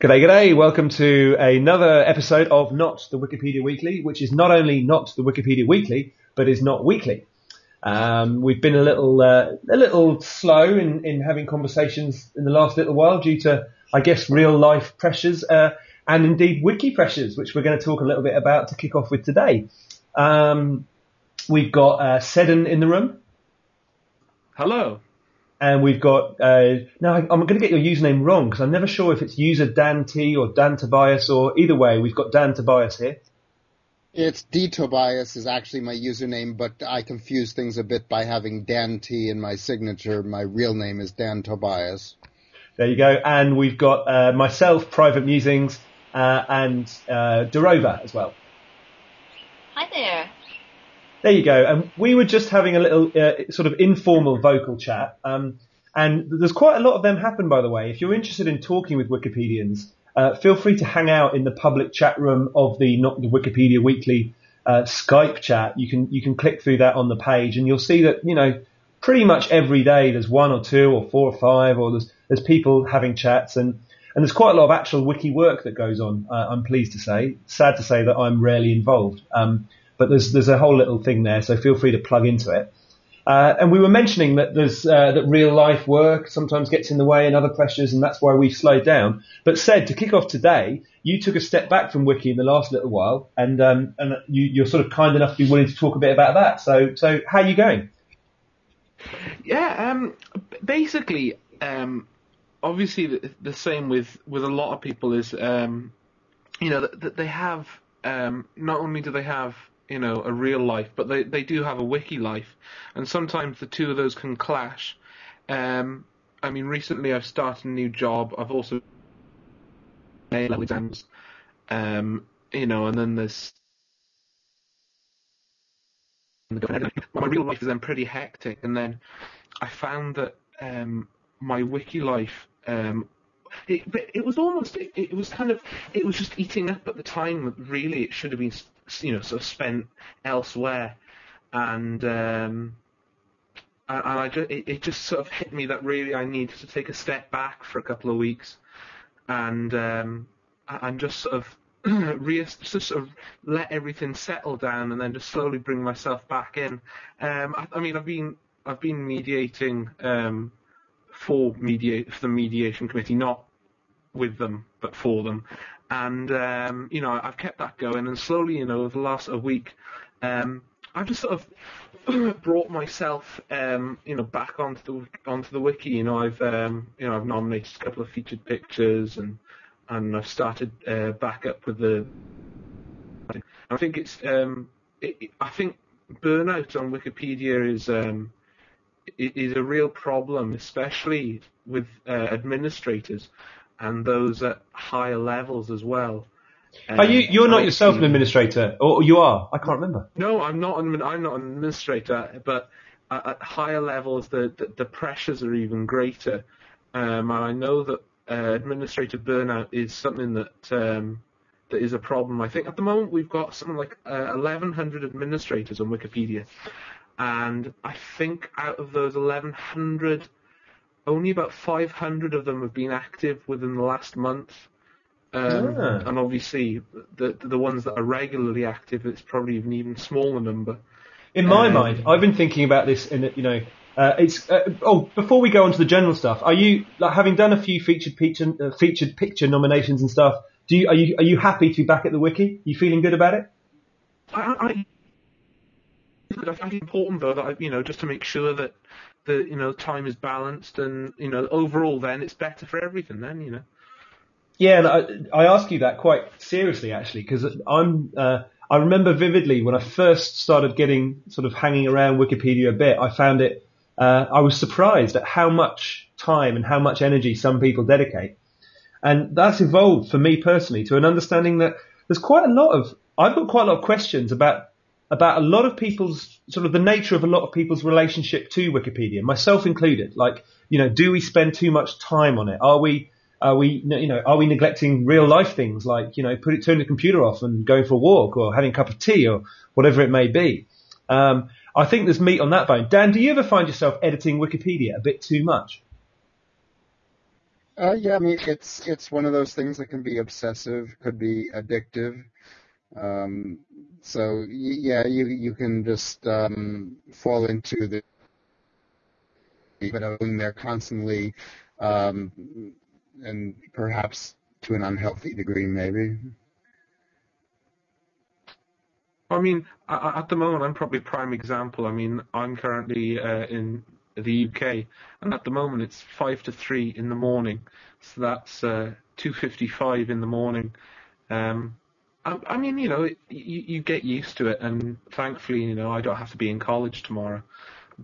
G'day, g'day. Welcome to another episode of Not the Wikipedia Weekly, which is not only not the Wikipedia Weekly, but is not weekly. Um, we've been a little uh, a little slow in, in having conversations in the last little while due to, I guess, real life pressures uh, and indeed wiki pressures, which we're going to talk a little bit about to kick off with today. Um, we've got uh, Seddon in the room. Hello. And we've got, uh, now I'm going to get your username wrong because I'm never sure if it's user Dan T or Dan Tobias or either way, we've got Dan Tobias here. It's D Tobias is actually my username, but I confuse things a bit by having Dan T in my signature. My real name is Dan Tobias. There you go. And we've got uh, myself, Private Musings, uh, and uh, Durova as well. Hi there. There you go. And we were just having a little uh, sort of informal vocal chat. Um, and there's quite a lot of them happen, by the way. If you're interested in talking with Wikipedians, uh, feel free to hang out in the public chat room of the not the Wikipedia Weekly uh, Skype chat. You can you can click through that on the page, and you'll see that you know pretty much every day there's one or two or four or five, or there's there's people having chats, and and there's quite a lot of actual wiki work that goes on. Uh, I'm pleased to say. Sad to say that I'm rarely involved. Um, but there's there's a whole little thing there, so feel free to plug into it. Uh, and we were mentioning that there's uh, that real life work sometimes gets in the way and other pressures, and that's why we've slowed down. But said to kick off today, you took a step back from Wiki in the last little while, and um, and you, are sort of kind enough to be willing to talk a bit about that. So so how are you going? Yeah, um, basically, um, obviously the, the, same with with a lot of people is um, you know that, that they have um, not only do they have you know, a real life, but they, they do have a wiki life, and sometimes the two of those can clash. Um, I mean, recently I've started a new job. I've also A-level exams, um, you know, and then there's my real life is then pretty hectic, and then I found that um, my wiki life um, it, it was almost it, it, was kind of it was just eating up at the time really it should have been you know sort of spent elsewhere. And um and, I just, it, it just sort of hit me that really I needed to take a step back for a couple of weeks. And um and just sort of re- just sort of let everything settle down and then just slowly bring myself back in. Um I, I mean I've been I've been mediating um for mediate for the mediation committee, not with them but for them. And um, you know, I've kept that going, and slowly, you know, over the last a week, um, I've just sort of brought myself, um, you know, back onto the onto the wiki. You know, I've um, you know I've nominated a couple of featured pictures, and and I've started uh, back up with the. I think it's um, it, I think burnout on Wikipedia is um, is a real problem, especially with uh, administrators and those at higher levels as well. Um, are you? You're not yourself an administrator, or you are? I can't remember. No, I'm not. An, I'm not an administrator, but at higher levels, the the, the pressures are even greater. Um, and I know that uh, administrative burnout is something that um, that is a problem. I think at the moment we've got something like uh, 1,100 administrators on Wikipedia, and I think out of those 1,100, only about 500 of them have been active within the last month. Um, ah. And obviously, the the ones that are regularly active, it's probably an even smaller number. In my um, mind, I've been thinking about this. In you know, uh, it's uh, oh, before we go on to the general stuff, are you like having done a few featured picture uh, featured picture nominations and stuff? Do you are you are you happy to be back at the wiki? Are you feeling good about it? I, I I think it's important though that I, you know just to make sure that the you know time is balanced and you know overall then it's better for everything then you know. Yeah, and I, I ask you that quite seriously actually because I'm uh, I remember vividly when I first started getting sort of hanging around Wikipedia a bit. I found it uh, I was surprised at how much time and how much energy some people dedicate, and that's evolved for me personally to an understanding that there's quite a lot of I've got quite a lot of questions about about a lot of people's sort of the nature of a lot of people's relationship to Wikipedia, myself included. Like, you know, do we spend too much time on it? Are we, are we, you know, are we neglecting real life things like, you know, put it, turn the computer off and going for a walk or having a cup of tea or whatever it may be? Um, I think there's meat on that bone. Dan, do you ever find yourself editing Wikipedia a bit too much? Uh, yeah, I mean it's it's one of those things that can be obsessive, could be addictive. Um, so yeah, you you can just um, fall into the but being there constantly, um, and perhaps to an unhealthy degree, maybe. I mean, at the moment, I'm probably prime example. I mean, I'm currently uh, in the UK, and at the moment it's five to three in the morning, so that's uh, two fifty-five in the morning. Um, I, I, mean, you know, you, you get used to it, and thankfully, you know, I don't have to be in college tomorrow.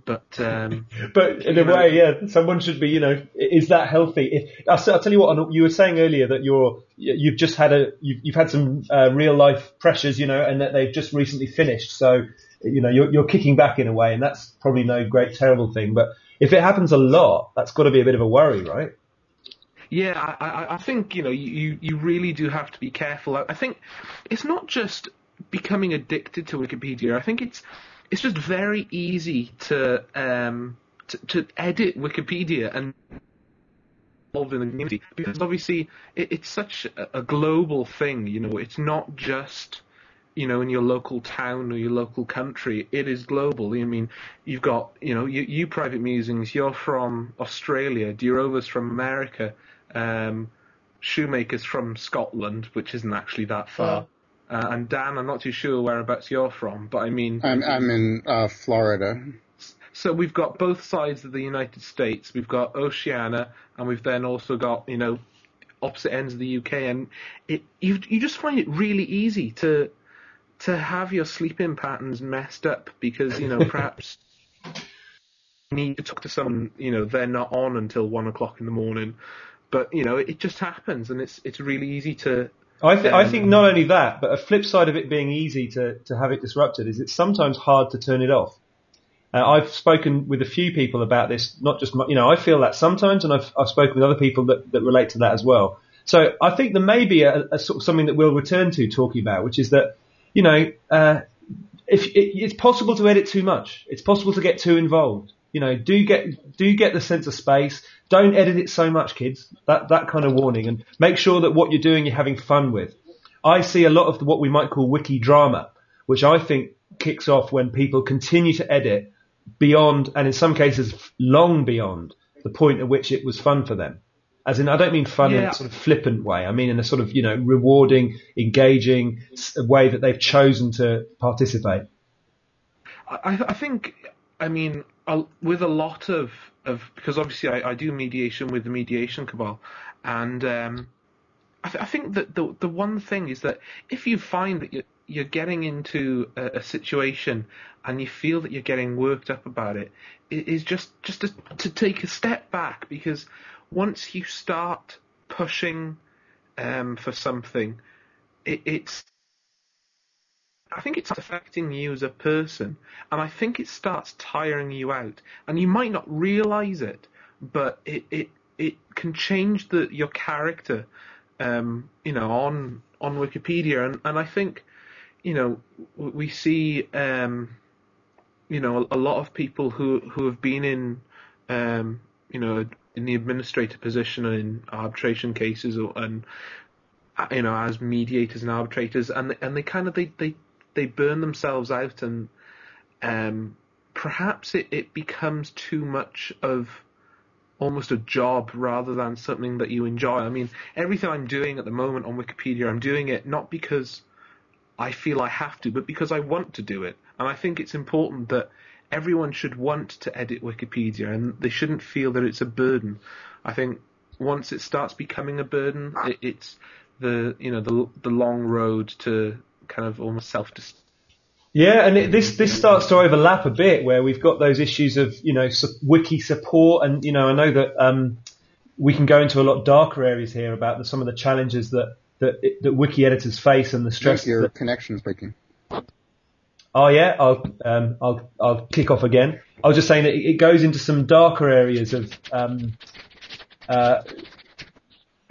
But um, but in a know, way, yeah, someone should be. You know, is that healthy? If, I'll, I'll, tell you what, you were saying earlier that you're you've just had a you've, you've had some uh, real life pressures, you know, and that they've just recently finished. So you know, you're, you're kicking back in a way, and that's probably no great terrible thing. But if it happens a lot, that's got to be a bit of a worry, right? Yeah, I, I think you know you you really do have to be careful. I think it's not just becoming addicted to Wikipedia. I think it's it's just very easy to um, to, to edit Wikipedia and involved in the community because obviously it, it's such a, global thing. You know, it's not just you know, in your local town or your local country, it is global. I mean, you've got, you know, you, you private musings, you're from Australia, Durova's from America, um, Shoemaker's from Scotland, which isn't actually that far. Uh, and Dan, I'm not too sure whereabouts you're from, but I mean, I'm I'm in uh, Florida. So we've got both sides of the United States. We've got Oceania, and we've then also got you know opposite ends of the UK, and it you you just find it really easy to to have your sleeping patterns messed up because you know perhaps you need to talk to someone you know they're not on until one o'clock in the morning, but you know it just happens, and it's it's really easy to I, th- um, I think not only that, but a flip side of it being easy to, to have it disrupted is it's sometimes hard to turn it off. Uh, I've spoken with a few people about this, not just, my, you know, I feel that sometimes and I've, I've spoken with other people that, that relate to that as well. So I think there may be a, a sort of something that we'll return to talking about, which is that, you know, uh, if it, it's possible to edit too much, it's possible to get too involved. You know, do get do get the sense of space. Don't edit it so much, kids. That that kind of warning, and make sure that what you're doing you're having fun with. I see a lot of what we might call wiki drama, which I think kicks off when people continue to edit beyond, and in some cases long beyond, the point at which it was fun for them. As in, I don't mean fun yeah. in a sort of flippant way. I mean in a sort of, you know, rewarding, engaging way that they've chosen to participate. I, I think, I mean, with a lot of, of because obviously I, I do mediation with the mediation cabal, and um, I, th- I, think that the the one thing is that if you find that you're, you're getting into a, a, situation and you feel that you're getting worked up about it, it is just just to, to take a step back because once you start pushing um, for something, it, it's I think it's affecting you as a person, and I think it starts tiring you out, and you might not realize it, but it it, it can change the your character, um, you know, on on Wikipedia, and and I think, you know, we see, um, you know, a, a lot of people who who have been in, um, you know, in the administrator position in arbitration cases, or, and you know, as mediators and arbitrators, and and they kind of they they they burn themselves out and um, perhaps it, it becomes too much of almost a job rather than something that you enjoy. I mean, everything I'm doing at the moment on Wikipedia, I'm doing it not because I feel I have to, but because I want to do it. And I think it's important that everyone should want to edit Wikipedia and they shouldn't feel that it's a burden. I think once it starts becoming a burden, it, it's the you know the the long road to kind of almost self yeah, and it, this this starts to overlap a bit where we've got those issues of you know su- wiki support, and you know I know that um, we can go into a lot darker areas here about the, some of the challenges that that, that wiki editors face and the stress. Your that, connection's breaking. Oh yeah, I'll um, I'll I'll kick off again. I was just saying that it goes into some darker areas of um, uh,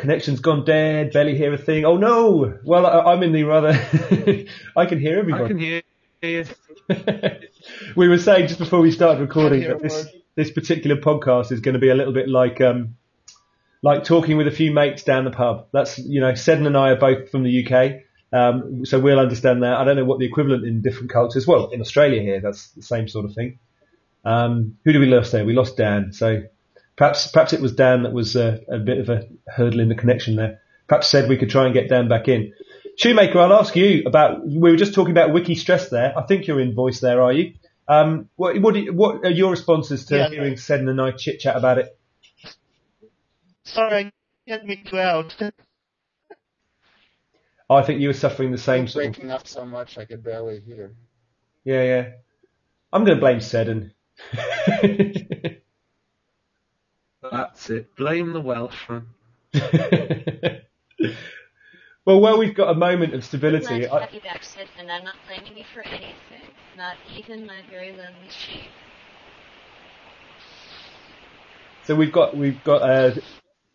connection's gone dead, barely hear a thing. Oh no! Well, I, am in the rather, I can hear everybody. I can hear you. we were saying just before we started recording that this, this particular podcast is going to be a little bit like, um, like talking with a few mates down the pub. That's you know, Seddon and I are both from the UK, um, so we'll understand that. I don't know what the equivalent in different cultures. Well, in Australia here, that's the same sort of thing. Um, who do we lose there? We lost Dan. So perhaps perhaps it was Dan that was uh, a bit of a hurdle in the connection there. Perhaps said we could try and get Dan back in. Shoemaker, I'll ask you about. We were just talking about wiki stress there. I think you're in voice there, are you? Um, what, what, you, what, are your responses to Yeah. hearing Seddon and I chit chat about it? Sorry, I can't make you out. I think you were suffering the same sort of. breaking up so much I could barely hear. Yeah, yeah. I'm going to blame Seddon. That's it. Blame the Welshman. well, while we've got a moment of Glad stability, to I, have you back, Sid, and I'm not blaming you for anything. Not even my very lonely sheep. so we've got we've got uh,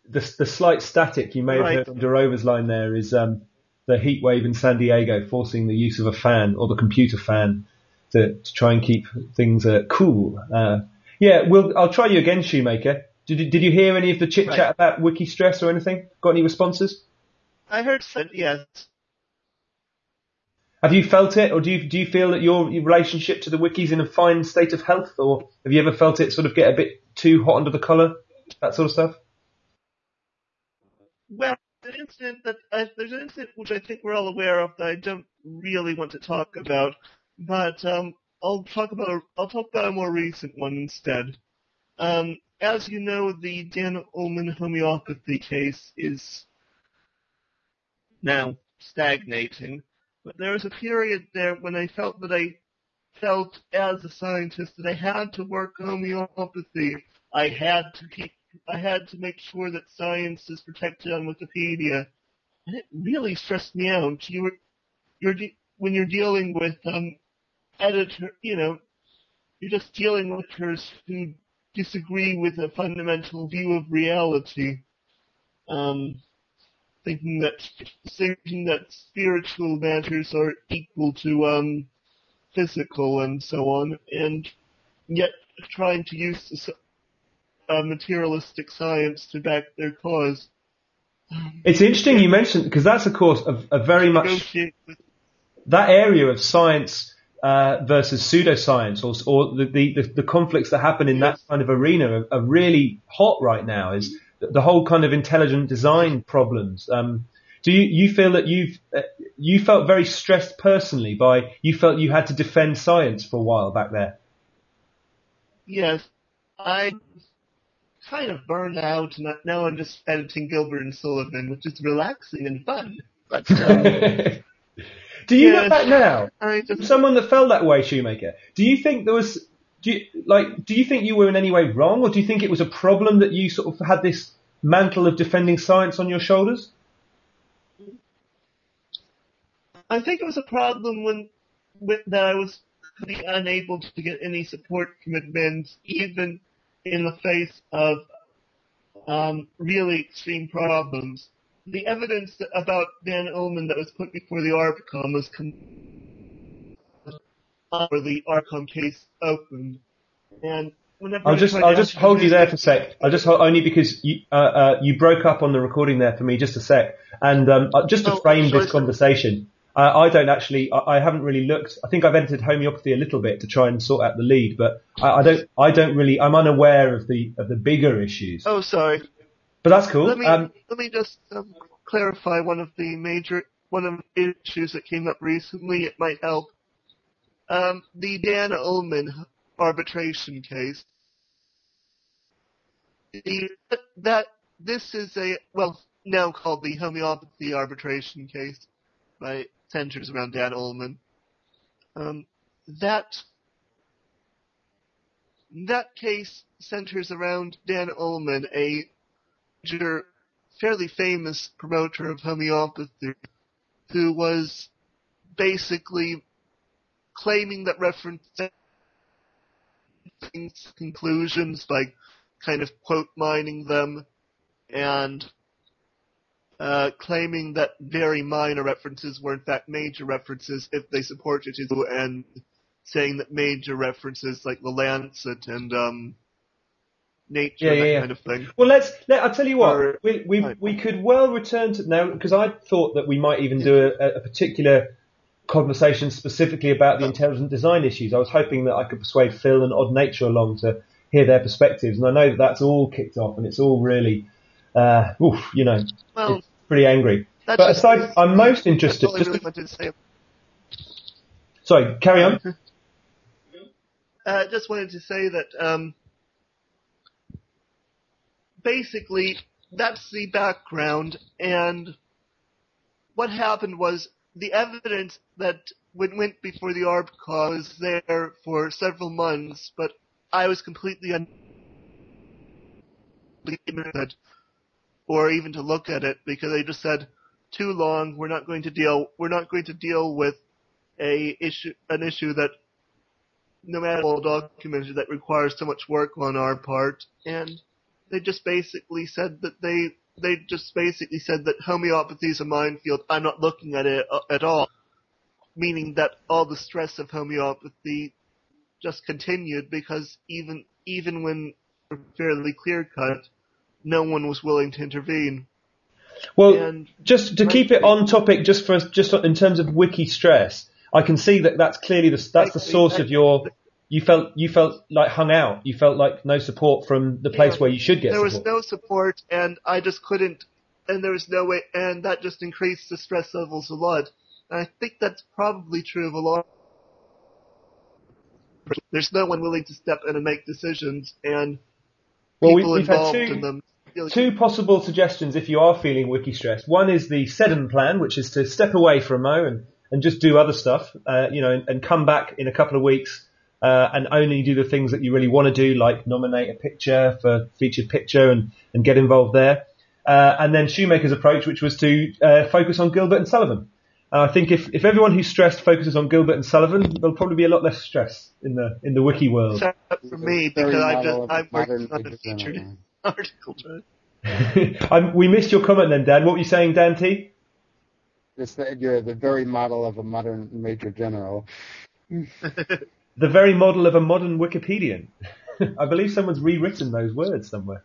the the slight static you may have Right. heard on Durova's line there is um, the heat wave in San Diego forcing the use of a fan or the computer fan to, to try and keep things uh, cool. Uh, yeah, we'll, I'll try you again, Shoemaker. Did you, did you hear any of the chit chat Right. about wiki stress or anything? Got any responses? I heard some, yes. Have you felt it, or do you do you feel that your, your relationship to the wiki's in a fine state of health, or have you ever felt it sort of get a bit too hot under the collar, that sort of stuff? Well, an incident that uh, there's an incident which I think we're all aware of that I don't really want to talk about, but um, I'll talk about a, I'll talk about a more recent one instead. Um, as you know, the Dan Ullman homeopathy case is now stagnating, but there was a period there when I felt that I felt as a scientist that I had to work homeopathy. I had to keep I had to make sure that science is protected on Wikipedia, and it really stressed me out. You were, you're de- when you're dealing with um, editor, you know, you're just dealing with editors who disagree with a fundamental view of reality, um, thinking that thinking that spiritual matters are equal to um, physical and so on, and yet trying to use the uh, materialistic science to back their cause. It's interesting you mentioned because that's of course a, a very much that area of science uh, versus pseudoscience, or, or the, the, the conflicts that happen in that kind of arena are, are really hot right now. Is the, whole kind of intelligent design problems. Um, do you, you feel that you've uh, you felt very stressed personally by you felt you had to defend science for a while back there? Yes, I kind of burned out, and now I'm just editing Gilbert and Sullivan, which is relaxing and fun. But um, do you Yeah. look back now? I just someone that felt that way, Shoemaker. Do you think there was, do you, like, do you think you were in any way wrong, or do you think it was a problem that you sort of had this mantle of defending science on your shoulders? I think it was a problem when with, that I was unable to get any support from admins, even in the face of um, really extreme problems. The evidence about Dan Ullman that was put before the ARBCOM was com- where the ARBCOM case opened, and whenever I'll just, I'll just hold you there for a sec. I'll just hold, only because you, uh, uh, you broke up on the recording there for me just a sec. And, um, uh, just to frame this conversation, uh, I don't actually, I, I haven't really looked, I think I've entered homeopathy a little bit to try and sort out the lead, but I, I don't, I don't really, I'm unaware of the, of the bigger issues. Oh, sorry. But that's cool. Let me Um, let me just um, clarify one of the major one of the issues that came up recently. It might help. Um, the Dan Ullman arbitration case. The, that this is a well now called the homeopathy arbitration case by centers around Dan Ullman. Um, that that case centers around Dan Ullman, a major, fairly famous promoter of homeopathy, who was basically claiming that reference conclusions by kind of quote mining them and uh, claiming that very minor references were in fact major references if they supported his and saying that major references like the Lancet and um, nature, Yeah, that yeah, yeah. kind of thing. Well, let's. Let, I'll tell you what. Or- we we Right. we could well return to now because I thought that we might even do a, a particular conversation specifically about the intelligent design issues. I was hoping that I could persuade Phil and Odd Nature along to hear their perspectives, and I know that that's all kicked off and it's all really, uh, oof, you know, Well, it's pretty angry. that's But just- aside, I'm most interested. Just really to- say. sorry, carry on. Uh, just wanted to say that um, basically that's the background, and what happened was the evidence that went, before the ARBCOM was there for several months, but I was completely un- or even to look at it because they just said too long. We're not going to deal. We're not going to deal with a issue, an issue that no matter how documented that requires so much work on our part and they just basically said that they they just basically said that homeopathy is a minefield. I'm not looking at it uh, at all. Meaning that all the stress of homeopathy just continued because even even when fairly clear cut, no one was willing to intervene. Well, And just to keep it on topic, just for just in terms of wiki stress, I can see that that's clearly the that's the source of your. You felt you felt like hung out. You felt like no support from the place Yeah. where you should get there was no support and I just couldn't and there was no way and that just increased the stress levels a lot. And I think that's probably true of a lot there's no one willing to step in and make decisions and well, we, people we've had involved two in them two possible suggestions if you are feeling wiki stressed. One is the Seddon plan, which is to step away for a mo and, and just do other stuff, uh, you know, and, and come back in a couple of weeks uh, and only do the things that you really want to do, like nominate a picture for featured picture and, and get involved there. Uh, and then Shoemaker's approach, which was to uh, focus on Gilbert and Sullivan. Uh, I think if, if everyone who's stressed focuses on Gilbert and Sullivan, there'll probably be a lot less stress in the in the wiki world. except for me because I'm just I'm modern working on a featured article I'm, we missed your comment then, Dan. What were you saying, Dan T? It's the, you're the very model of a modern major general. the very model of a modern Wikipedian. I believe someone's rewritten those words somewhere.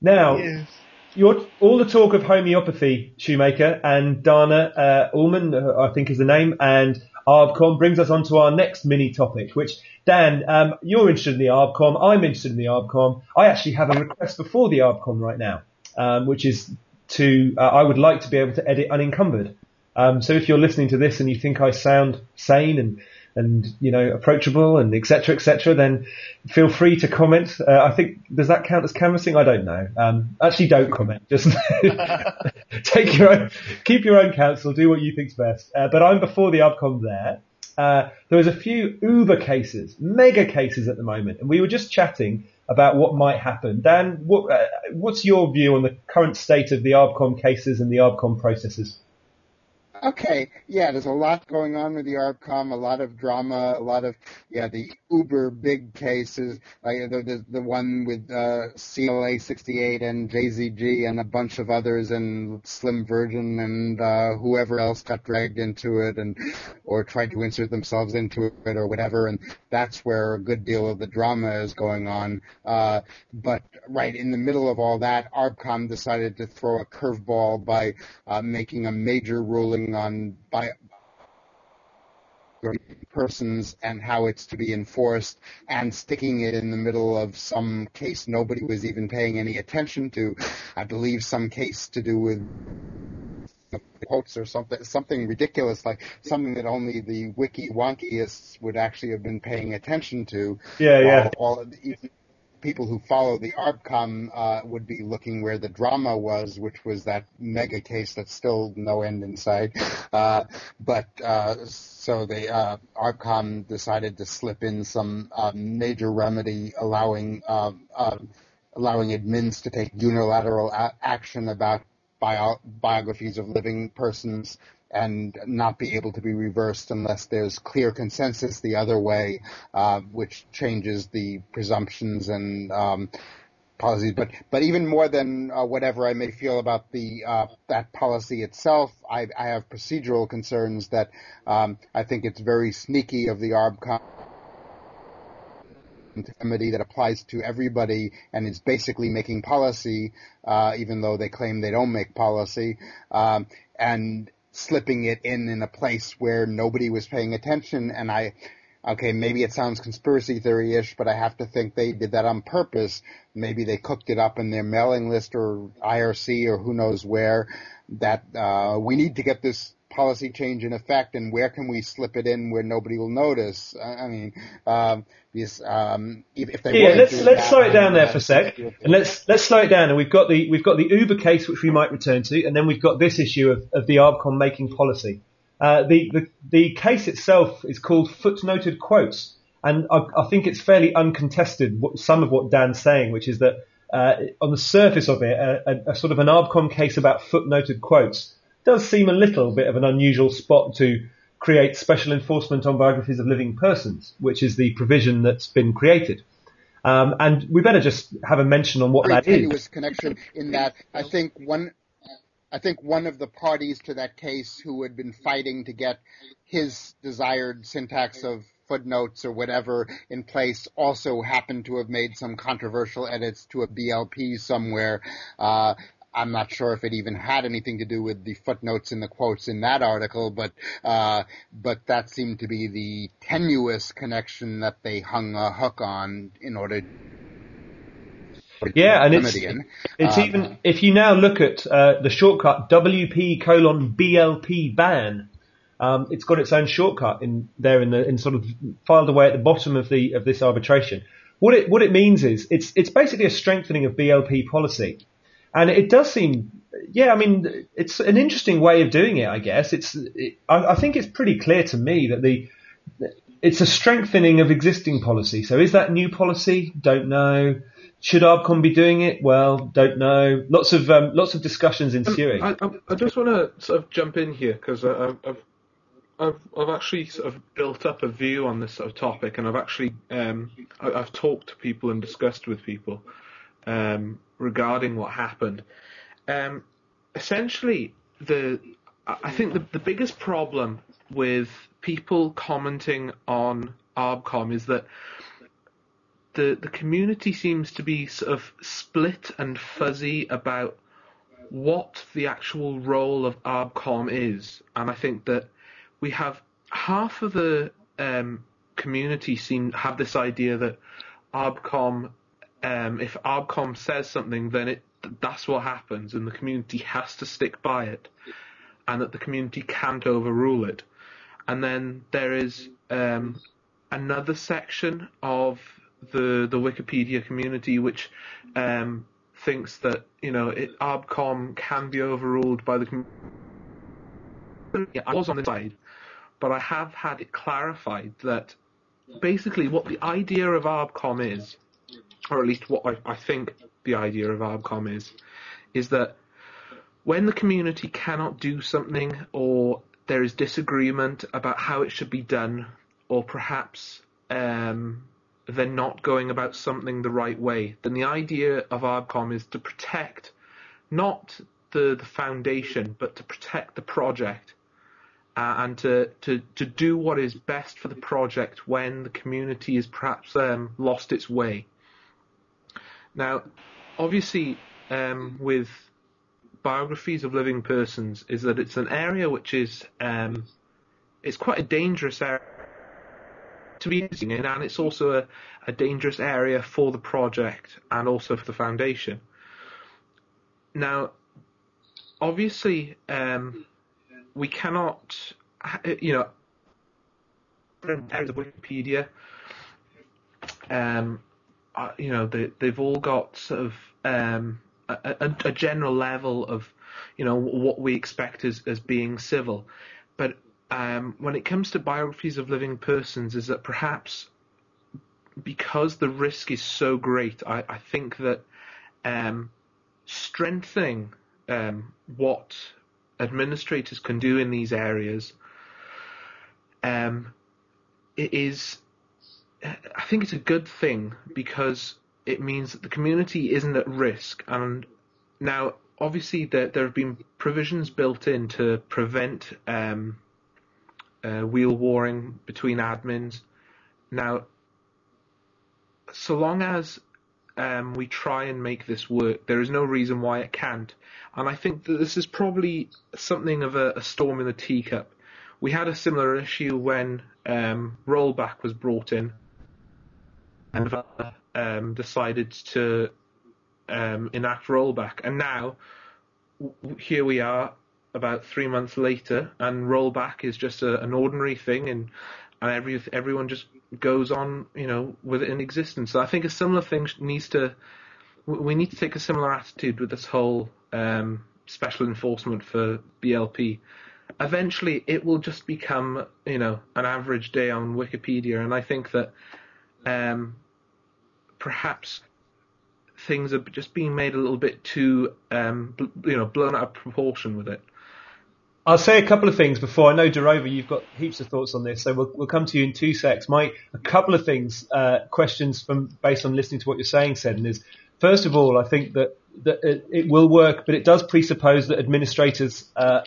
Now, Yes. your, all the talk of homeopathy, Shoemaker, and Dana uh, Ullman, uh, I think is the name, and ARBCOM brings us on to our next mini topic, which, Dan, um, you're interested in the ARBCOM, I'm interested in the ARBCOM. I actually have a request before the ARBCOM right now, um, which is to, uh, I would like to be able to edit unencumbered. Um, so if you're listening to this and you think I sound sane and and you know approachable and etc etc then feel free to comment. Uh, i think does that count as canvassing? I don't know. Um, actually don't comment. Just take your own keep your own counsel do what you think's best. Uh, but i'm before the arbcom there. Uh, there was a few uber cases mega cases at the moment and we were just chatting about what might happen. Dan what, uh, what's your view on the current state of the arbcom cases and the arbcom processes Okay, yeah, there's a lot going on with the ARBCOM, a lot of drama, a lot of, yeah, the uber big cases, like the, the, the one with uh, CLA 68 and JZG and a bunch of others and Slim Virgin and uh, whoever else got dragged into it and or tried to insert themselves into it or whatever, and that's where a good deal of the drama is going on. Uh, but right in the middle of all that, ARBCOM decided to throw a curveball by uh, making a major ruling on by persons and how it's to be enforced and sticking it in the middle of some case nobody was even paying any attention to. I believe some case to do with quotes or something something ridiculous like something that only the wiki wonkiest would actually have been paying attention to. yeah yeah All, all even people who follow the ARBCOM uh, would be looking where the drama was, which was that mega case that's still no end in sight. Uh, but uh, so the uh, ARBCOM decided to slip in some uh, major remedy allowing uh, uh, allowing admins to take unilateral a- action about bio- biographies of living persons and not be able to be reversed unless there's clear consensus the other way, uh, which changes the presumptions and um, policies. But but even more than uh, whatever I may feel about the uh, that policy itself, I, I have procedural concerns that um, I think it's very sneaky of the ARBCOM remedy that applies to everybody and is basically making policy, uh, even though they claim they don't make policy, um, and slipping it in in a place where nobody was paying attention. And I, okay, maybe it sounds conspiracy theory-ish, but I have to think they did that on purpose. Maybe they cooked it up in their mailing list or IRC or who knows where that uh, we need to get this policy change in effect and where can we slip it in where nobody will notice? I mean, um, because, um, if, if they yeah, let's let's slow it down there for a sec, and let's let's slow it down. And we've got the we've got the Uber case which we might return to, and then we've got this issue of, of the ARBCOM making policy. Uh, the, the the case itself is called footnoted quotes, and I, I think it's fairly uncontested. What, some of what Dan's saying, which is that uh, on the surface of it, a, a, a sort of an ARBCOM case about footnoted quotes does seem a little bit of an unusual spot to create special enforcement on biographies of living persons, which is the provision that's been created. Um, and we better just have a mention on what Very that tenuous is. connection in that I think one, I think one of the parties to that case who had been fighting to get his desired syntax of footnotes or whatever in place also happened to have made some controversial edits to a BLP somewhere. Uh, I'm not sure if it even had anything to do with the footnotes and the quotes in that article, but uh, but that seemed to be the tenuous connection that they hung a hook on in order. Yeah, and it's it's Uh, even if you now look at uh, the shortcut WP colon BLP ban, um, it's got its own shortcut in there in the in sort of filed away at the bottom of the of this arbitration. What it what it means is it's it's basically a strengthening of BLP policy, and it does seem yeah I mean it's an interesting way of doing it I guess it's it, I, I think it's pretty clear to me that the it's a strengthening of existing policy. So is that new policy? Don't know. Should ARBCOM be doing it? Well, don't know. Lots of um, lots of discussions ensuing. I, I, I just want to sort of jump in here because I've, I've I've I've actually sort of built up a view on this sort of topic, and I've actually um, I, I've talked to people and discussed with people um, regarding what happened. Um, essentially, the I think the the biggest problem with people commenting on ARBCOM is that the the community seems to be sort of split and fuzzy about what the actual role of ARBCOM is, and I think that we have half of the um, community seem have this idea that ARBCOM, um, if ARBCOM says something, then it that's what happens, and the community has to stick by it, and that the community can't overrule it. And then there is um, another section of the the Wikipedia community which um, thinks that you know it, ARBCOM can be overruled by the community. I was on the side, but I have had it clarified that basically what the idea of ARBCOM is, or at least what I, I think the idea of ARBCOM is, is that when the community cannot do something or there is disagreement about how it should be done, or perhaps um, they're not going about something the right way, then the idea of ARBCOM is to protect not the, the foundation, but to protect the project uh, and to, to, to do what is best for the project when the community has perhaps um, lost its way. Now, obviously, um, with biographies of living persons, is that it's an area which is um, it's quite a dangerous area to be using in, and it's also a, a dangerous area for the project and also for the foundation. Now, obviously, um, we cannot, you know, areas of Wikipedia, um, you know, they, they've all got sort of um, a, a, a general level of, you know, what we expect as, as being civil. But um, when it comes to biographies of living persons, is that perhaps because the risk is so great, I, I think that um, strengthening um, what administrators can do in these areas um, it is I think it's a good thing because it means that the community isn't at risk and now obviously there, there have been provisions built in to prevent um, uh, wheel warring between admins now so long as um, we try and make this work, there is no reason why it can't. And I think that this is probably something of a, a storm in the teacup. We had a similar issue when um, rollback was brought in, and um, decided to um, enact rollback, and now w- here we are about three months later, and rollback is just a, an ordinary thing, and and every everyone just goes on, you know, with it in existence. So I think a similar thing needs to we need to take a similar attitude with this whole um, special enforcement for BLP. Eventually, it will just become, you know, an average day on Wikipedia, and I think that um, perhaps things are just being made a little bit too, um, you know, blown out of proportion with it. I'll say a couple of things before I know, Durova, you've got heaps of thoughts on this, so we'll, we'll come to you in two secs. My a couple of things, uh, questions from based on listening to what you're saying, Seddon, is first of all, I think that that it, it will work, but it does presuppose that administrators, uh,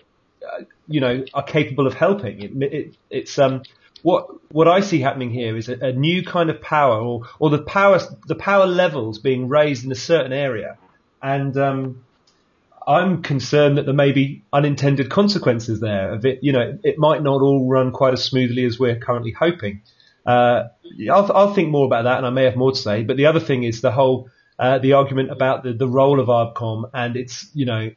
you know, are capable of helping. It, it, it's um, what what I see happening here is a, a new kind of power, or or the power the power levels being raised in a certain area, and um, I'm concerned that there may be unintended consequences there of it. You know, it might not all run quite as smoothly as we're currently hoping. Uh, I'll, I'll think more about that, and I may have more to say. But the other thing is the whole uh, the argument about the, the role of ARBCOM and it's you know,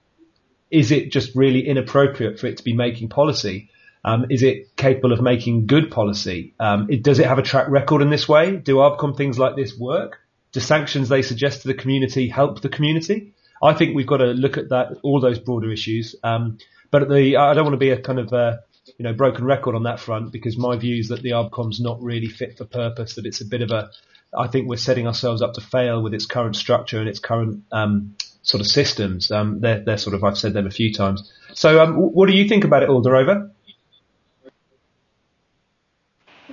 is it just really inappropriate for it to be making policy? Um, is it capable of making good policy? Um, it, does it have a track record in this way? Do ARBCOM things like this work? Do sanctions they suggest to the community help the community? I think we've got to look at that, all those broader issues. Um, but the, I don't want to be a kind of, uh, you know, broken record on that front because my view is that the ARBCOM's not really fit for purpose, that it's a bit of a, I think we're setting ourselves up to fail with its current structure and its current, um, sort of systems. Um, they're, they're sort of, I've said them a few times. So, um, what do you think about it all?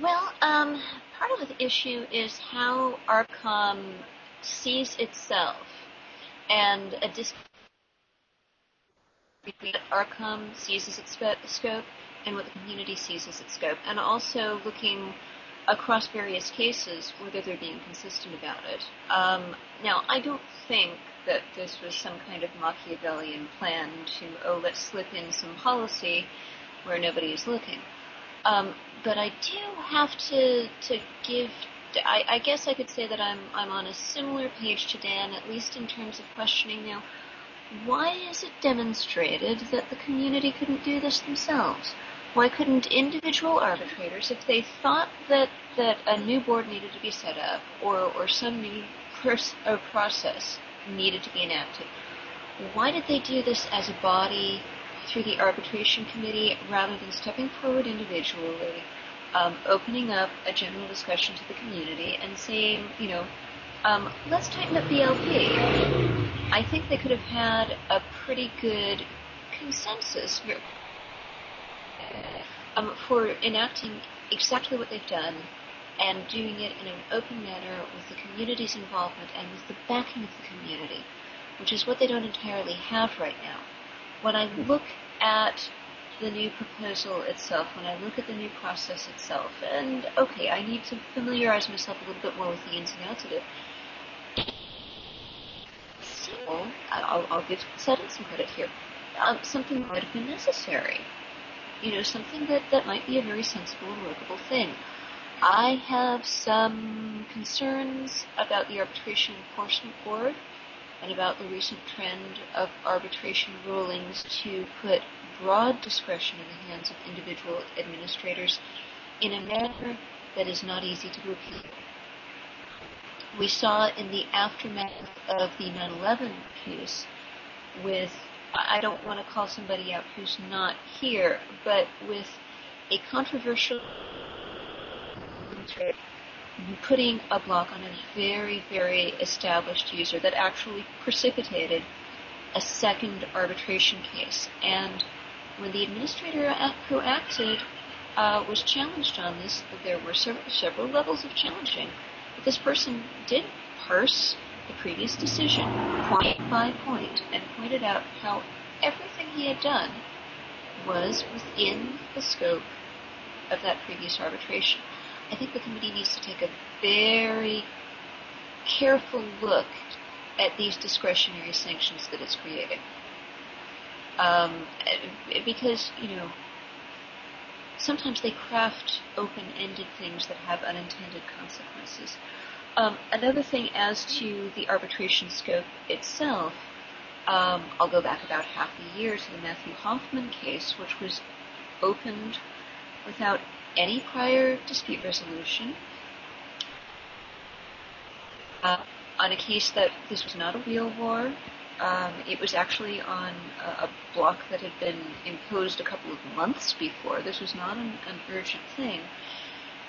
Well, um, of issue is how ARBCOM sees itself and a between what sees as its scope and what the community sees as its scope, and also looking across various cases whether they're being consistent about it. Um, now, I don't think that this was some kind of Machiavellian plan to, oh, let's slip in some policy where nobody is looking. Um, but I do have to to give I, I, guess I could say that I'm I'm on a similar page to Dan, at least in terms of questioning now. Why is it demonstrated that the community couldn't do this themselves? Why couldn't individual arbitrators, if they thought that, that a new board needed to be set up or, or some new pers- or process needed to be enacted, why did they do this as a body through the arbitration committee rather than stepping forward individually um, opening up a general discussion to the community and saying, you know, um, let's tighten up BLP. I think they could have had a pretty good consensus for, um, for enacting exactly what they've done and doing it in an open manner with the community's involvement and with the backing of the community, which is what they don't entirely have right now. When I look at the new proposal itself, when I look at the new process itself, and okay, I need to familiarize myself a little bit more with the ins and outs of it. So, I'll, I'll give Seddon some credit here. Um, something might have been necessary. You know, something that, that might be a very sensible and workable thing. I have some concerns about the Arbitration Enforcement Board and about the recent trend of arbitration rulings to put broad discretion in the hands of individual administrators in a manner that is not easy to repeat. We saw in the aftermath of the 9-11 case with, I don't want to call somebody out who's not here, but with a controversial putting a block on a very, very established user that actually precipitated a second arbitration case. And when the administrator who acted uh, was challenged on this, there were several, levels of challenging. But this person did parse the previous decision point by point and pointed out how everything he had done was within the scope of that previous arbitration. I think the committee needs to take a very careful look at these discretionary sanctions that it's creating. Um, because, you know, sometimes they craft open-ended things that have unintended consequences. Um, another thing as to the arbitration scope itself, um, I'll go back about half a year to the Matthew Hoffman case, which was opened without any prior dispute resolution. Uh, on a case that this was not a real war. Um, it was actually on a, a, block that had been imposed a couple of months before. This was not an, an urgent thing.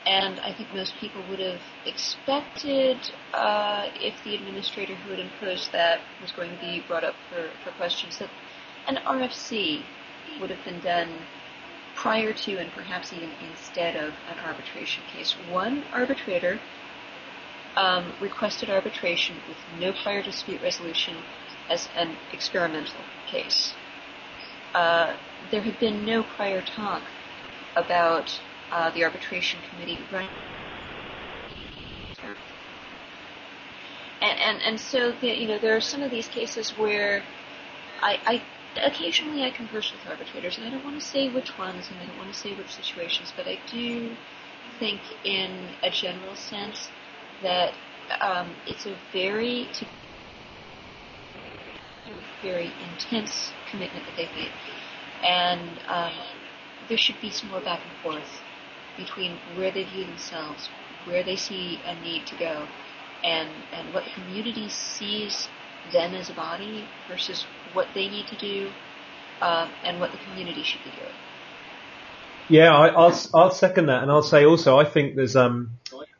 And I think most people would have expected uh, if the administrator who had imposed that was going to be brought up for, for questions that an RFC would have been done prior to and perhaps even instead of an arbitration case. One arbitrator um, requested arbitration with no prior dispute resolution as an experimental case. Uh, there had been no prior talk about uh, the arbitration committee running. And, and, and so, the, you know, there are some of these cases where I, I occasionally I converse with arbitrators, and I don't want to say which ones, and I don't want to say which situations, but I do think, in a general sense, that um, it's a very very intense commitment that they've made, and um, there should be some more back and forth between where they view themselves, where they see a need to go, and and what the community sees them as a body versus what they need to do, uh, and what the community should be doing. Yeah, I, will I'll second that, and I'll say also I think there's um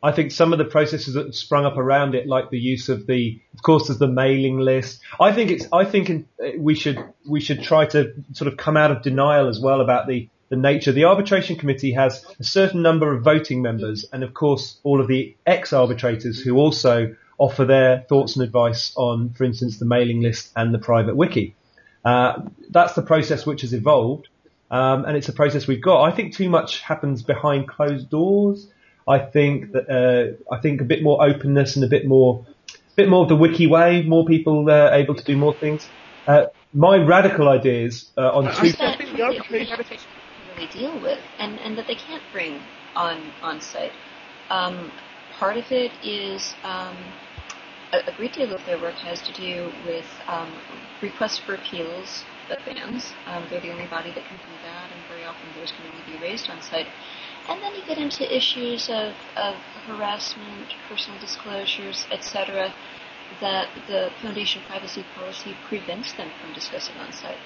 I think some of the processes that have sprung up around it, like the use of the, of course, there's the mailing list. I think it's I think in, we should we should try to sort of come out of denial as well about the the nature. The arbitration committee has a certain number of voting members, and of course all of the ex arbitrators who also offer their thoughts and advice on, for instance, the mailing list and the private wiki. Uh, that's the process which has evolved. Um, and it's a process we've got. I think too much happens behind closed doors. I think that uh, I think a bit more openness and a bit more, bit more of the wiki way. More people uh, able to do more things. Uh, my radical ideas uh, on two. That the arbitration really deal with, and and that they can't bring on on site. Um, part of it is um, a, great deal of their work has to do with um, requests for appeals the fans. Um, they're the only body that can do that, and very often those can only be raised on site. And then you get into issues of, of harassment, personal disclosures, etc., that the Foundation privacy policy prevents them from discussing on site.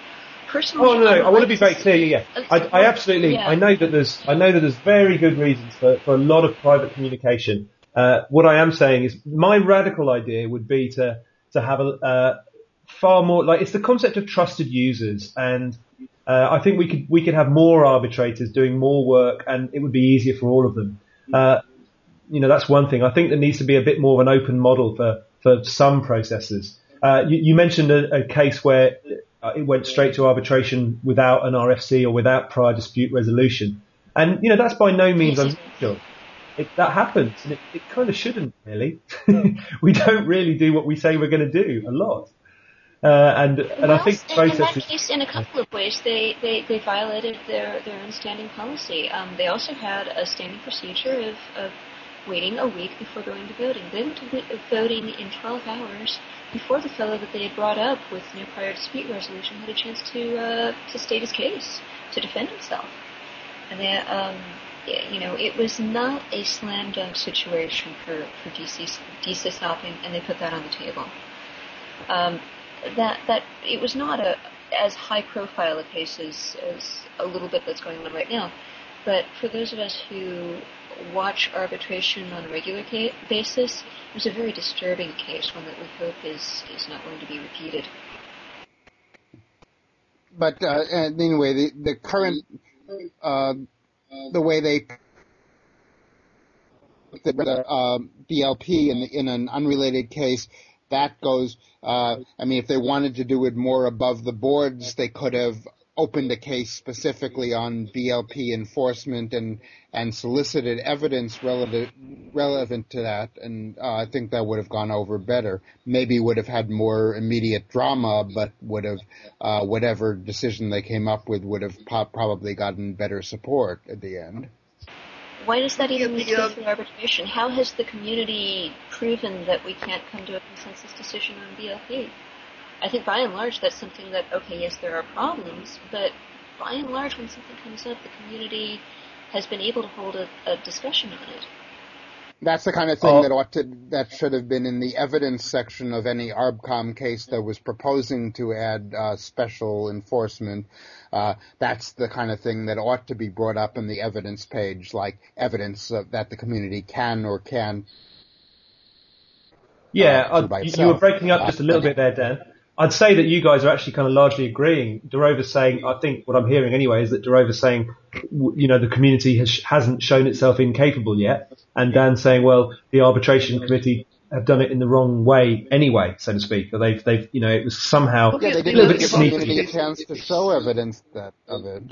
Personally, oh no, no, I want to be very clear. Yeah, I, I absolutely. Yeah. I know that there's. I know that there's very good reasons for, for a lot of private communication. Uh, what I am saying is, my radical idea would be to to have a, uh, far more like it's the concept of trusted users, and uh, I think we could we could have more arbitrators doing more work, and it would be easier for all of them. Uh, you know, that's one thing. I think there needs to be a bit more of an open model for for some processes. Uh, you, you, mentioned a, a case where it went straight to arbitration without an RFC or without prior dispute resolution, and you know that's by no means unusual. It, that happens, and it, it kind of shouldn't really. we don't really do what we say we're going to do a lot. Uh, and and well, I think in, in that case, in a couple of ways, they, they, they violated their, their own standing policy. Um, they also had a standing procedure of, of waiting a week before going to voting. They went to voting in 12 hours before the fellow that they had brought up with no prior dispute resolution had a chance to uh, to state his case, to defend himself. And they, um, you know, it was not a slam dunk situation for for DC DC stopping, and they put that on the table. Um, that that it was not a as high profile a case as, as a little bit that's going on right now. But for those of us who watch arbitration on a regular ca- basis, it was a very disturbing case, one that we hope is, is not going to be repeated. But uh, anyway, the, the current, uh, the way they the uh, BLP in, in an unrelated case that goes. Uh, I mean, if they wanted to do it more above the boards, they could have opened a case specifically on BLP enforcement and and solicited evidence relative relevant to that, and uh, I think that would have gone over better. Maybe would have had more immediate drama, but would have uh, whatever decision they came up with would have po- probably gotten better support at the end. Why does that even Yeah, need the, to go through arbitration? How has the community proven that we can't come to a consensus decision on BLP? I think by and large that's something that, okay, yes, there are problems, but by and large when something comes up, the community has been able to hold a, a discussion on it. That's the kind of thing Oh. that ought to that should have been in the evidence section of any ARBCOM case that was proposing to add uh, special enforcement. Uh, that's the kind of thing that ought to be brought up in the evidence page, like evidence of, that the community can or can. Yeah, uh, I, you, you were breaking up just a little bit there, Dan. I'd say that you guys are actually kind of largely agreeing. Durova's saying, I think what I'm hearing anyway is that Durova's saying, you know, the community has, hasn't shown itself incapable yet. And Dan's saying, well, the arbitration committee have done it in the wrong way anyway, so to speak. Or they've, they've, you know, it was somehow Okay, Yeah, they a didn't little bit the sneaky. a chance to show evidence that of it.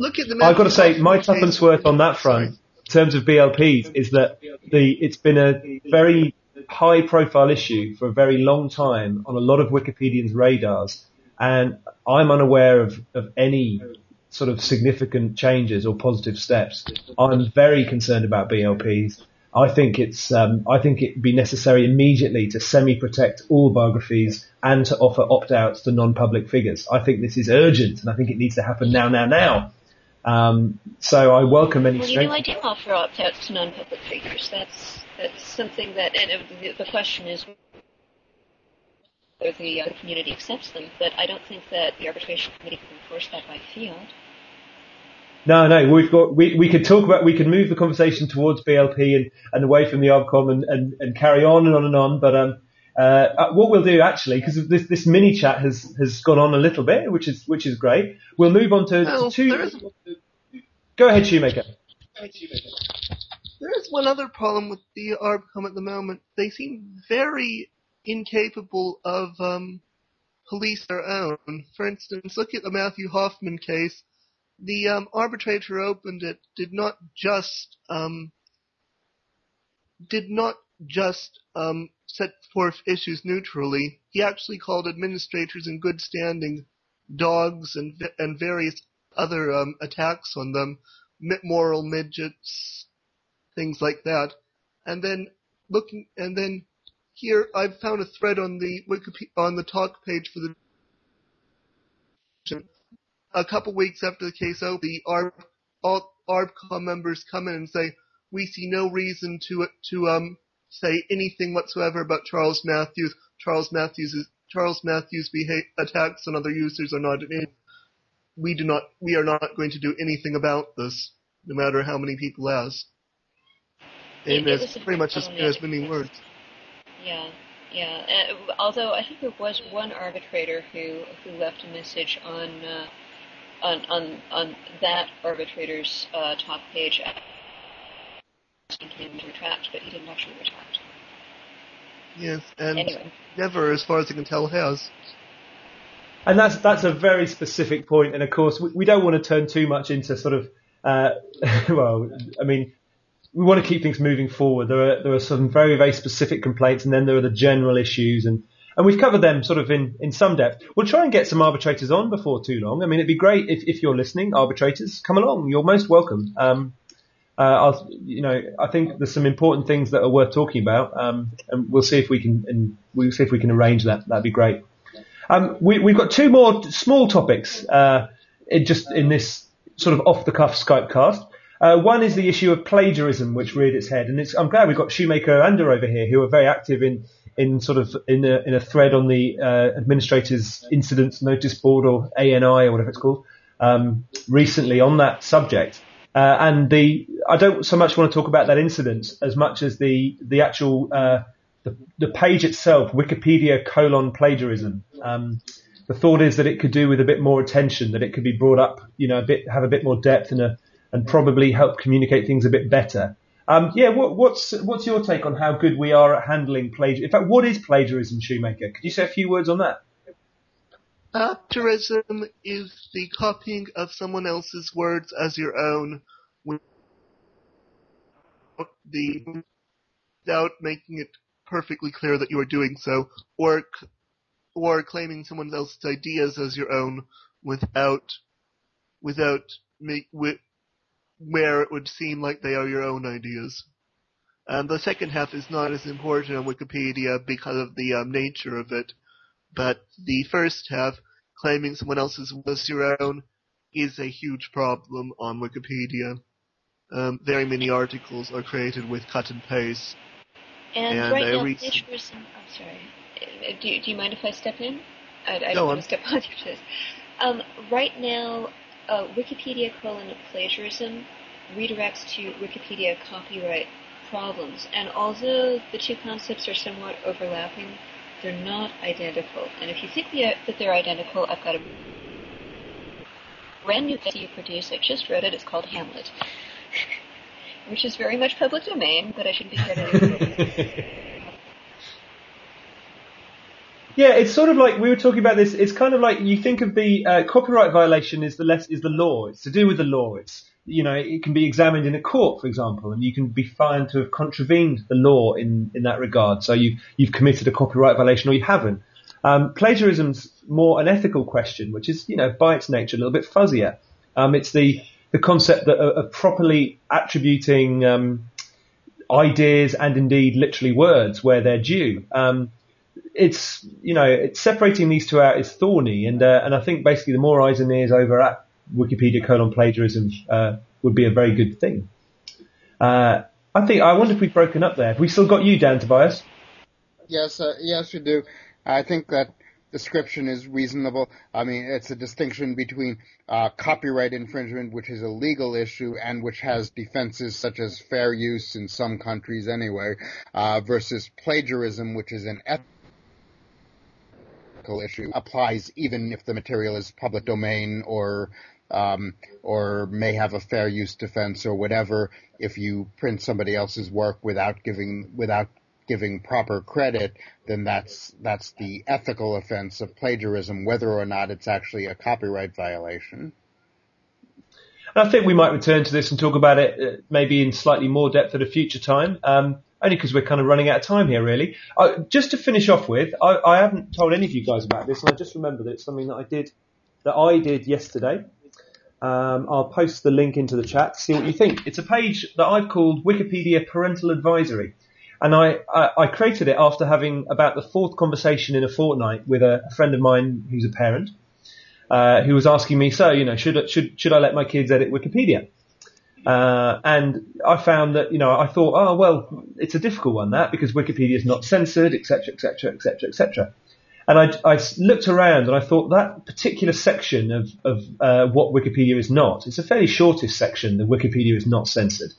Look at the. I've got to say, my Hoffman tuppence case. worth on that front, in terms of BLPs, is that the it's been a very high profile issue for a very long time on a lot of Wikipedians' radars, and I'm unaware of, of any sort of significant changes or positive steps. I'm very concerned about BLPs. I think it's um, I think it'd be necessary immediately to semi-protect all biographies and to offer opt-outs to non-public figures. I think this is urgent, and I think it needs to happen now, now, now. Um, so I welcome any Well, you know. I do offer opt-outs to non-public figures. That's that's something that, and uh, the, the question is whether the, uh, the community accepts them. But I don't think that the arbitration committee can enforce that by field. No, no, we've got, we, we could talk about, we can move the conversation towards BLP and, and away from the ARBCOM and, and, and carry on and on and on. But, um, uh, what we'll do actually, because this, this mini chat has, has gone on a little bit, which is, which is great. We'll move on to, Well, to two. there is Go ahead, Shoemaker. There is one other problem with the ARBCOM at the moment. They seem very incapable of um, police their own. For instance, look at the Matthew Hoffman case. The um, arbitrator opened it did not just um, did not just um, set forth issues neutrally. He actually called administrators in good standing dogs and and various other um, attacks on them, moral midgets, things like that. And then looking, and then here I've found a thread on the Wikipedia, on the talk page for the a couple weeks after the case opened, the ARB, all ARBCOM members come in and say, we see no reason to to um say anything whatsoever about Charles Matthews. Charles Matthews is, Charles Matthews' attacks on other users are not in. We do not. We are not going to do anything about this, no matter how many people ask. It- And it as was pretty much as, as many words. Yeah, yeah. Uh, although I think there was one arbitrator who who left a message on uh, on on on that arbitrator's uh, talk page asking him to retract, but he didn't actually retract. Yes, and Anyway. never, as far as I can tell, has. And that's that's a very specific point. And of course, we, we don't want to turn too much into sort of, uh, well, I mean, we want to keep things moving forward. There are there are some very very specific complaints, and then there are the general issues, and and we've covered them sort of in in some depth. We'll try and get some arbitrators on before too long. I mean, it'd be great if if you're listening, arbitrators, come along. You're most welcome. Um, uh, you know, I think there's some important things that are worth talking about, um, and we'll see if we can, and we'll see if we can arrange that. That'd be great. Um, we, we've got two more small topics, uh, in just in this sort of off the cuff Skype cast. Uh, one is the issue of plagiarism, which reared its head, and it's, I'm glad we've got Shoemaker and Under over here, who are very active in in sort of in a, in a thread on the uh, administrators incidents notice board or ANI or whatever it's called um, recently on that subject. Uh, and the I don't so much want to talk about that incident as much as the the actual uh, the, the page itself, Wikipedia colon plagiarism. Um, the thought is that it could do with a bit more attention, that it could be brought up, you know, a bit have a bit more depth and a, and probably help communicate things a bit better. Um, yeah, what, what's what's your take on how good we are at handling plagiarism? In fact, what is plagiarism, Shoemaker? Could you say a few words on that? Plagiarism is the copying of someone else's words as your own without the without making it perfectly clear that you are doing so, or or claiming someone else's ideas as your own without without make with, where it would seem like they are your own ideas. And the second half is not as important on Wikipedia because of the um, nature of it, but the first half, claiming someone else's was your own, is a huge problem on Wikipedia. Um, very many articles are created with cut and paste. And, And right I now, re- plagiarism. I'm sorry. Uh, Do you, do you mind if I step in? I, I don't want to step on your toes. Um, right now, uh, Wikipedia colon plagiarism redirects to Wikipedia copyright problems, and although the two concepts are somewhat overlapping, they're not identical. And if you think the, that they're identical, I've got a brand new thing you produce. I just wrote it. It's called Hamlet, which is very much public domain, but I shouldn't be credited. Yeah, it's sort of like we were talking about this. It's kind of like you think of the uh, copyright violation is the less is the law. It's to do with the law. It's you know it can be examined in a court, for example, and you can be found to have contravened the law in in that regard. So you you've committed a copyright violation or you haven't. Um, plagiarism's more an ethical question, which is you know by its nature a little bit fuzzier. Um, it's the the concept that of, of properly attributing um, ideas and indeed literally words where they're due. Um, it's you know it's separating these two out is thorny, and uh, and I think basically the more eyes and ears over at Wikipedia colon plagiarism uh, would be a very good thing. Uh, I think I wonder if we've broken up there. Have we still got you, Dan Tobias? Yes, uh, yes, we do. I think that description is reasonable. I mean, it's a distinction between uh, copyright infringement, which is a legal issue and which has defenses such as fair use in some countries anyway, uh, versus plagiarism, which is an ethical issue. Applies even if the material is public domain or um, or may have a fair use defense or whatever. If you print somebody else's work without giving without giving proper credit, then that's that's the ethical offense of plagiarism, whether or not it's actually a copyright violation. I think we might return to this and talk about it uh, maybe in slightly more depth at a future time. Um, only because we're kind of running out of time here, really. Uh, just to finish off with, I, I haven't told any of you guys about this, and I just remembered it's something that I did that I did yesterday. Um, I'll post the link into the chat see what you think. It's a page that I've called Wikipedia Parental Advisory. And I, I, I created it after having about the fourth conversation in a fortnight with a, a friend of mine who's a parent, uh, who was asking me, so, you know, should, should, should I let my kids edit Wikipedia? Uh, and I found that, you know, I thought, oh, well, it's a difficult one, that, because Wikipedia is not censored, etc., etc., etc., etc. And I looked around and I thought that particular section of, of uh, what Wikipedia is not, it's a fairly shortest section, the Wikipedia is not censored.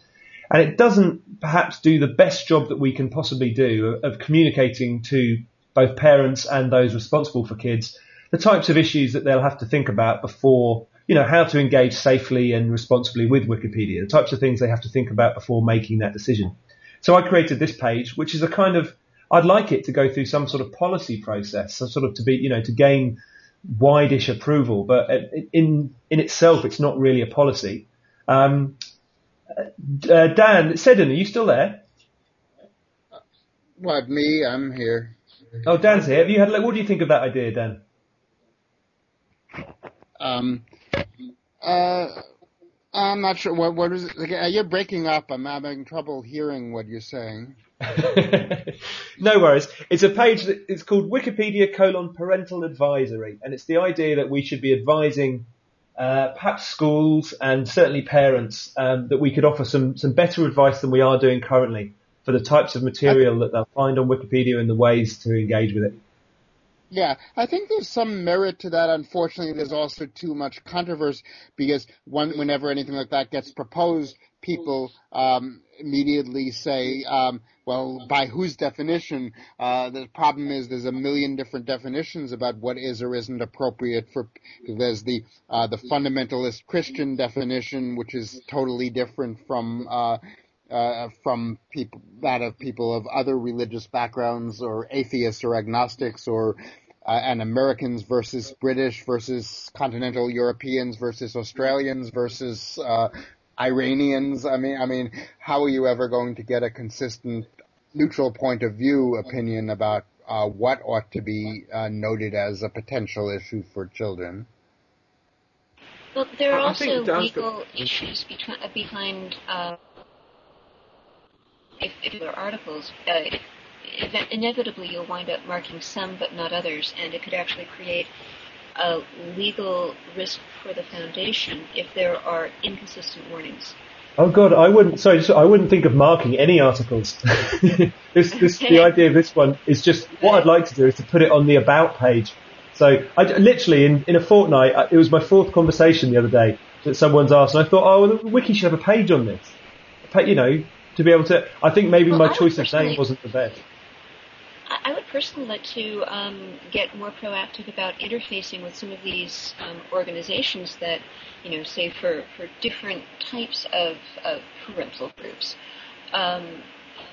And it doesn't perhaps do the best job that we can possibly do of communicating to both parents and those responsible for kids the types of issues that they'll have to think about before, you know, how to engage safely and responsibly with Wikipedia, the types of things they have to think about before making that decision. So I created this page, which is a kind of, I'd like it to go through some sort of policy process, so sort of to be, you know, to gain wide-ish approval, but in, in itself, it's not really a policy. Um, uh, Dan, Seddon, are you still there? What me? I'm here. Oh, Dan's here. Have you had, a look- what do you think of that idea, Dan? Um, uh, I'm not sure. What what is it? Like, uh, you're breaking up. I'm having trouble hearing what you're saying. no worries. It's a page that it's called Wikipedia colon parental advisory, and it's the idea that we should be advising uh, perhaps schools and certainly parents um, that we could offer some some better advice than we are doing currently for the types of material that they'll find on Wikipedia and the ways to engage with it. Yeah, I think there's some merit to that. Unfortunately, there's also too much controversy because one, whenever anything like that gets proposed, people um, immediately say, um, "Well, by whose definition?" Uh, the problem is there's a million different definitions about what is or isn't appropriate for. There's the uh, the fundamentalist Christian definition, which is totally different from. Uh, uh, from people that of people of other religious backgrounds or atheists or agnostics or uh, and Americans versus British versus continental Europeans versus Australians versus uh, Iranians. I mean, I mean, how are you ever going to get a consistent neutral point of view opinion about uh, what ought to be uh, noted as a potential issue for children? Well, there are also legal issues between, uh, behind uh, if, if there are articles. Uh, ev- inevitably, you'll wind up marking some but not others, and it could actually create a legal risk for the foundation if there are inconsistent warnings. Oh God, I wouldn't. Sorry, I wouldn't think of marking any articles. this, this, the idea of this one is just what I'd like to do is to put it on the about page. So I literally in, in a fortnight, I- it was my fourth conversation the other day that someone's asked, and I thought, oh, well, the wiki should have a page on this. You know, to be able to. I think maybe Well, my choice of name wasn't the best. I I would personally like to um, get more proactive about interfacing with some of these um, organizations that, you know, say for, for different types of, of parental groups, um,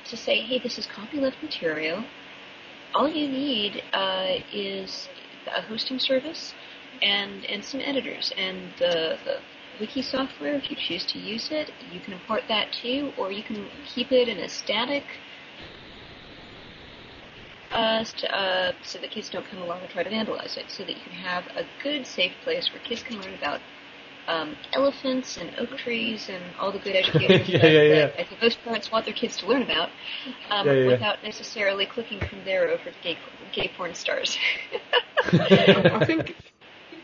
to say, hey, this is copyleft material. All you need uh, is a hosting service and and some editors and the, the wiki software. If you choose to use it, you can import that too, or you can keep it in a static uh, st- uh, so that kids don't come along and try to vandalize it, so that you can have a good, safe place where kids can learn about um, elephants and oak trees and all the good education Yeah, stuff yeah, yeah. that I think most parents want their kids to learn about, um, Yeah, yeah, yeah. without necessarily clicking from there over to gay, gay porn stars. I think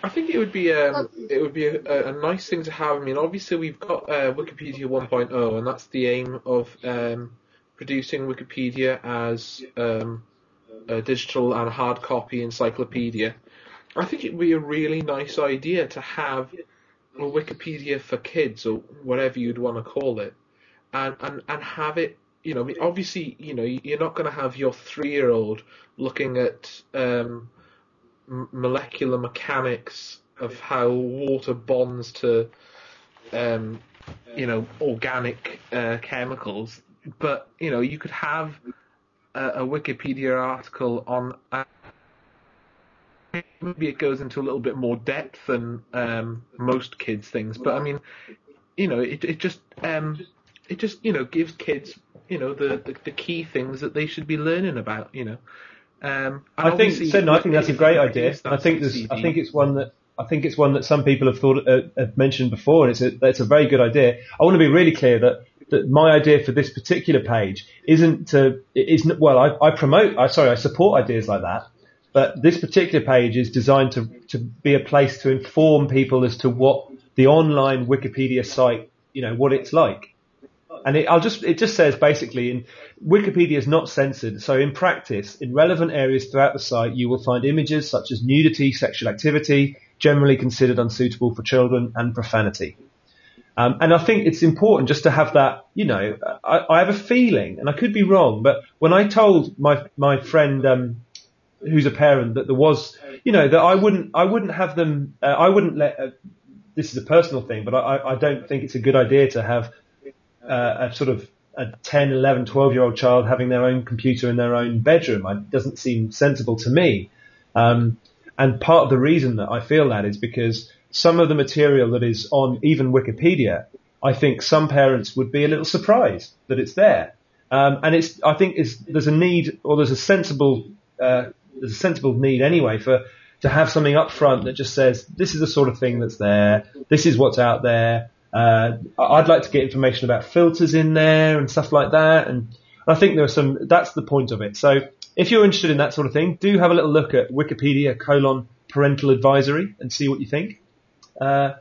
I think it would be um, it would be a, a nice thing to have. I mean, obviously we've got uh, Wikipedia 1.0, and that's the aim of um, producing Wikipedia as um, a digital and hard copy encyclopedia. I think it would be a really nice idea to have a Wikipedia for kids or whatever you'd want to call it, and and and have it. You know, I mean, obviously, you know, you're not going to have your three-year-old looking at um, molecular mechanics of how water bonds to, um, you know, organic uh, chemicals. But you know, you could have a, a Wikipedia article on. Uh, maybe it goes into a little bit more depth than um, most kids' things. But I mean, you know, it it just um, it just you know gives kids you know the, the the key things that they should be learning about. You know. Um, I think, so, no, I think that's a great idea. I think there's, I think it's one that, I think it's one that some people have thought, uh, have mentioned before, and it's a, it's a very good idea. I want to be really clear that, that my idea for this particular page isn't to, isn't well, I, I promote, I sorry, I support ideas like that, but this particular page is designed to, to be a place to inform people as to what the online Wikipedia site, you know, what it's like. And it, I'll just, it just says basically in Wikipedia is not censored. So in practice, in relevant areas throughout the site, you will find images such as nudity, sexual activity, generally considered unsuitable for children and profanity. Um, and I think it's important just to have that, you know, I, I have a feeling, and I could be wrong, but when I told my, my friend, um, who's a parent that there was, you know, that I wouldn't, I wouldn't have them, uh, I wouldn't let, uh, this is a personal thing, but I, I don't think it's a good idea to have uh, a sort of a 10, 11, 12 year old child having their own computer in their own bedroom. It doesn't seem sensible to me. Um, and part of the reason that I feel that is because some of the material that is on even Wikipedia, I think some parents would be a little surprised that it's there. Um, and it's, I think it's, there's a need or there's a sensible, uh, there's a sensible need anyway for, to have something up front that just says, this is the sort of thing that's there. This is what's out there. Uh, I'd like to get information about filters in there and stuff like that. And I think there are some, that's the point of it. So if you're interested in that sort of thing, do have a little look at Wikipedia colon parental advisory and see what you think. Uh,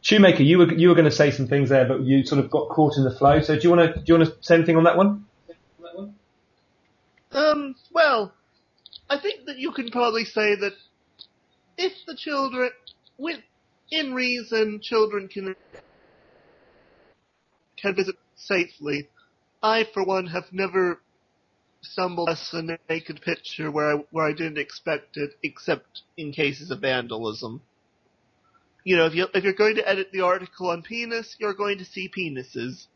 Shoemaker, you were, you were going to say some things there, but you sort of got caught in the flow. So do you want to, do you want to say anything on that one? Um, well, I think that you can probably say that if the children, within reason, children can can visit safely. I, for one, have never stumbled across a naked picture where I, where I didn't expect it, except in cases of vandalism. You know, if you if you're going to edit the article on penis, you're going to see penises.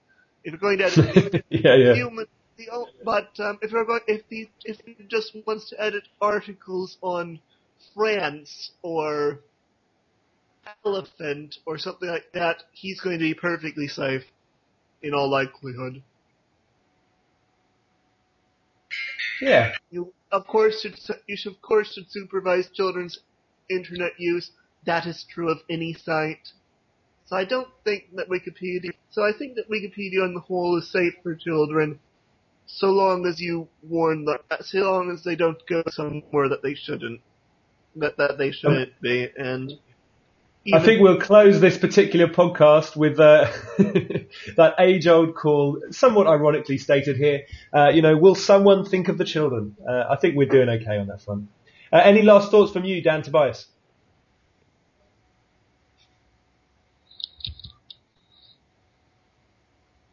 If you're going to edit yeah, yeah. human, the, but um, if you're going, if the if he just wants to edit articles on France or elephant or something like that, he's going to be perfectly safe in all likelihood. Yeah. You of course should you should of course should supervise children's internet use. That is true of any site. So I don't think that Wikipedia. So I think that Wikipedia on the whole is safe for children, so long as you warn them. So long as they don't go somewhere that they shouldn't. That that they shouldn't be. And I think we'll close this particular podcast with uh, that age-old call, somewhat ironically stated here. Uh, you know, will someone think of the children? Uh, I think we're doing okay on that front. Uh, any last thoughts from you, Dan Tobias?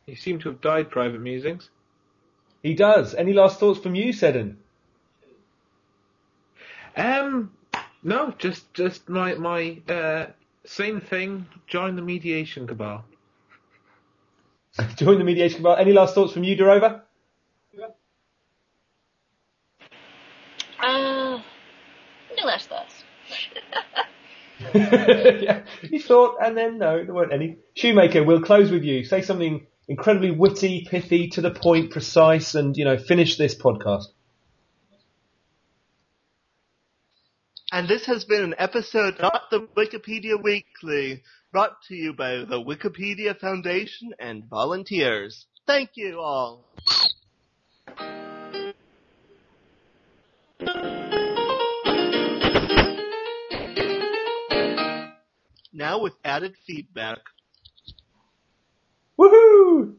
You seem to have died, Private Musings. He does. Any last thoughts from you, Seddon? Um, no, just just my my uh, same thing. Join the mediation cabal. Join the mediation cabal. Any last thoughts from you, Durova? Uh, no last thoughts. yeah, you thought, and then no, there weren't any. Shoemaker, we'll close with you. Say something incredibly witty, pithy, to the point, precise, and you know, finish this podcast. And this has been an episode not the Wikipedia Weekly, brought to you by the Wikipedia Foundation and volunteers. Thank you all. Now with added feedback. Woohoo!